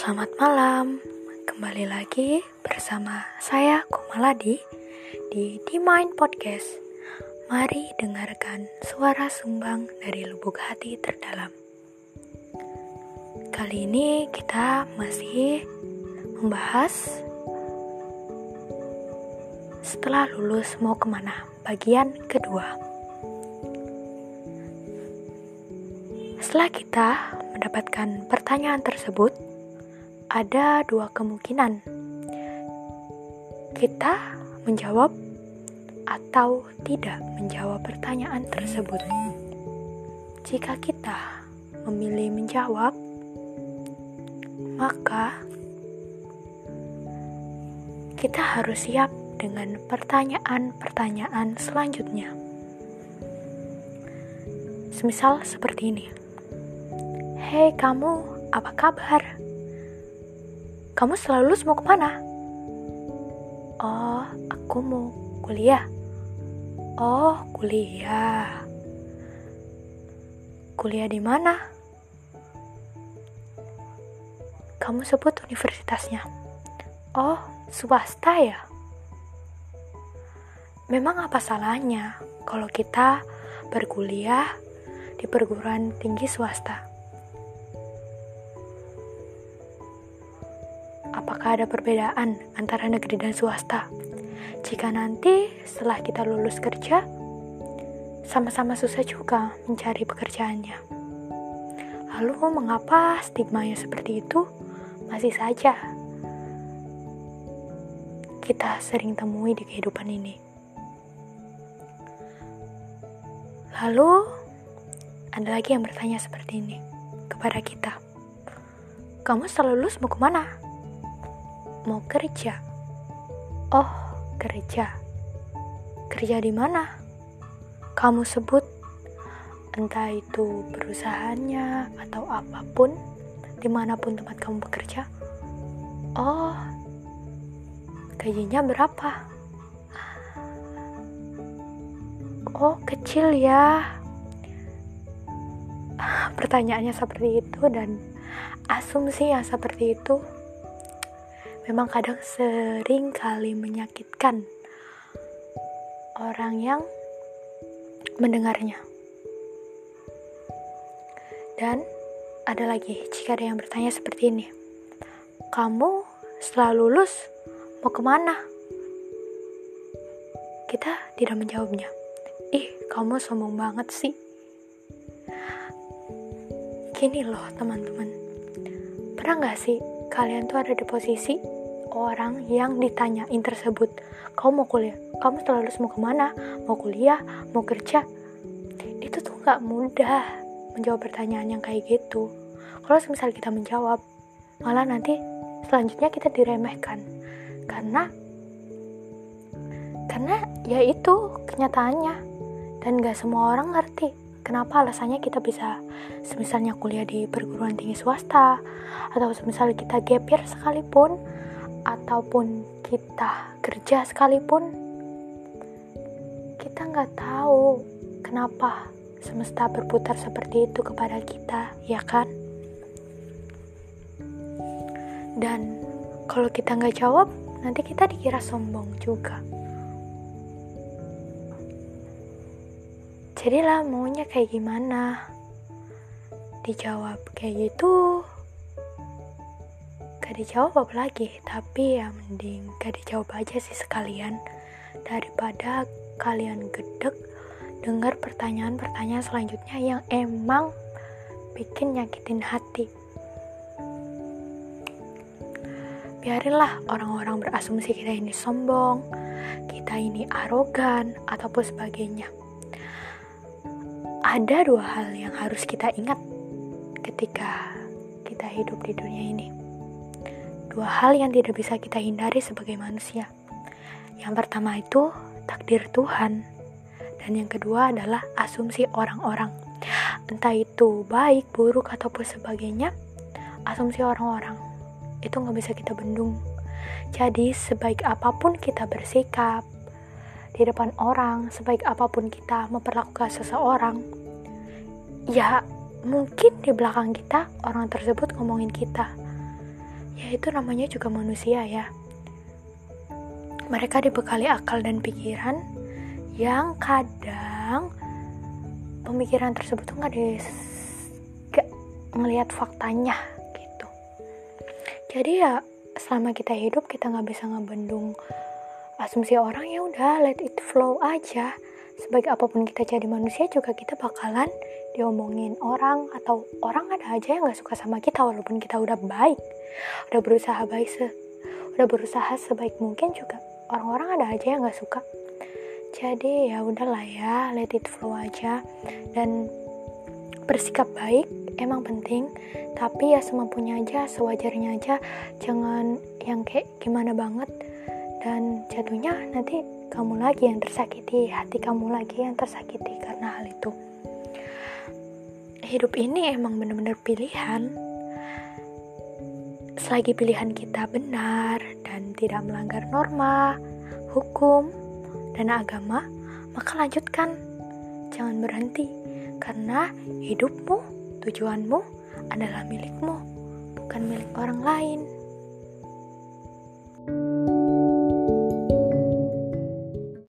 Selamat malam, kembali lagi bersama saya Komaladi di D-Mind Podcast. Mari dengarkan suara sumbang dari lubuk hati terdalam. Kali ini kita masih membahas setelah lulus mau ke mana, bagian kedua. Setelah kita mendapatkan pertanyaan tersebut, ada dua kemungkinan. Kita menjawab atau tidak menjawab pertanyaan tersebut. Jika kita memilih menjawab, maka kita harus siap dengan pertanyaan-pertanyaan selanjutnya. Semisal seperti ini. Hei kamu, apa kabar? Kamu selalu lulus mau ke mana? Oh, aku mau kuliah. Oh, kuliah. Kuliah di mana? Kamu sebut universitasnya. Oh, swasta ya? Memang apa salahnya kalau kita berkuliah di perguruan tinggi swasta? Apakah ada perbedaan antara negeri dan swasta? Jika nanti setelah kita lulus kerja, sama-sama susah juga mencari pekerjaannya. Lalu mengapa stigma yang seperti itu masih saja kita sering temui di kehidupan ini? Lalu ada lagi yang bertanya seperti ini kepada kita. Kamu setelah lulus mau ke mana? Mau kerja. Oh, kerja. Kerja di mana? Kamu sebut entah itu perusahaannya atau apa pun, di mana pun tempat kamu bekerja. Oh, gajinya berapa? Oh, kecil ya. Pertanyaannya seperti itu dan asumsi yang seperti itu memang kadang sering kali menyakitkan orang yang mendengarnya. Dan ada lagi, jika ada yang bertanya seperti ini, kamu setelah lulus mau ke mana? Kita tidak menjawabnya. Ih, kamu sombong banget sih. Gini loh teman-teman, pernah gak sih kalian tuh ada di posisi orang yang ditanyain tersebut. Kamu mau kuliah? Kamu setelah lulus mau ke mana? Mau kuliah? Mau kerja? Itu tuh nggak mudah menjawab pertanyaan yang kayak gitu. Kalau misal kita menjawab malah nanti selanjutnya kita diremehkan. Karena karena ya itu kenyataannya. Dan gak semua orang ngerti kenapa alasannya kita bisa semisalnya kuliah di perguruan tinggi swasta atau semisal kita gap sekalipun ataupun kita kerja sekalipun kita nggak tahu kenapa semesta berputar seperti itu kepada kita ya kan? Dan kalau kita nggak jawab nanti kita dikira sombong juga. Jadilah maunya kayak gimana? Dijawab kayak gitu gak dijawab lagi tapi ya mending gak dijawab aja sih sekalian. Daripada kalian gedek dengar pertanyaan-pertanyaan selanjutnya yang emang bikin nyakitin hati. Biarinlah orang-orang berasumsi kita ini sombong kita ini arogan ataupun sebagainya. Ada dua hal yang harus kita ingat ketika kita hidup di dunia ini dua hal yang tidak bisa kita hindari sebagai manusia. Yang pertama itu takdir Tuhan, dan yang kedua adalah asumsi orang-orang. Entah itu baik, buruk, ataupun sebagainya, asumsi orang-orang itu nggak bisa kita bendung. Jadi sebaik apa pun kita bersikap di depan orang, sebaik apa pun kita memperlakukan seseorang, ya mungkin di belakang kita orang tersebut ngomongin kita ya itu namanya juga manusia ya. Mereka dibekali akal dan pikiran yang kadang pemikiran tersebut tuh nggak gak ngelihat faktanya gitu. Jadi ya selama kita hidup kita nggak bisa ngebendung asumsi orang ya udah let it flow aja. Sebagai apa pun kita jadi manusia juga kita bakalan diomongin orang atau orang ada aja yang nggak suka sama kita walaupun kita udah baik udah berusaha baik se udah berusaha sebaik mungkin juga orang-orang ada aja yang nggak suka jadi ya udahlah ya let it flow aja dan bersikap baik emang penting tapi ya semampunya aja sewajarnya aja jangan yang kayak gimana banget dan jatuhnya nanti kamu lagi yang tersakiti, hati kamu lagi yang tersakiti karena hal itu. Hidup ini emang bener-bener pilihan. Selagi pilihan kita benar dan tidak melanggar norma, hukum, dan agama, maka lanjutkan. Jangan berhenti, karena hidupmu, tujuanmu adalah milikmu, bukan milik orang lain.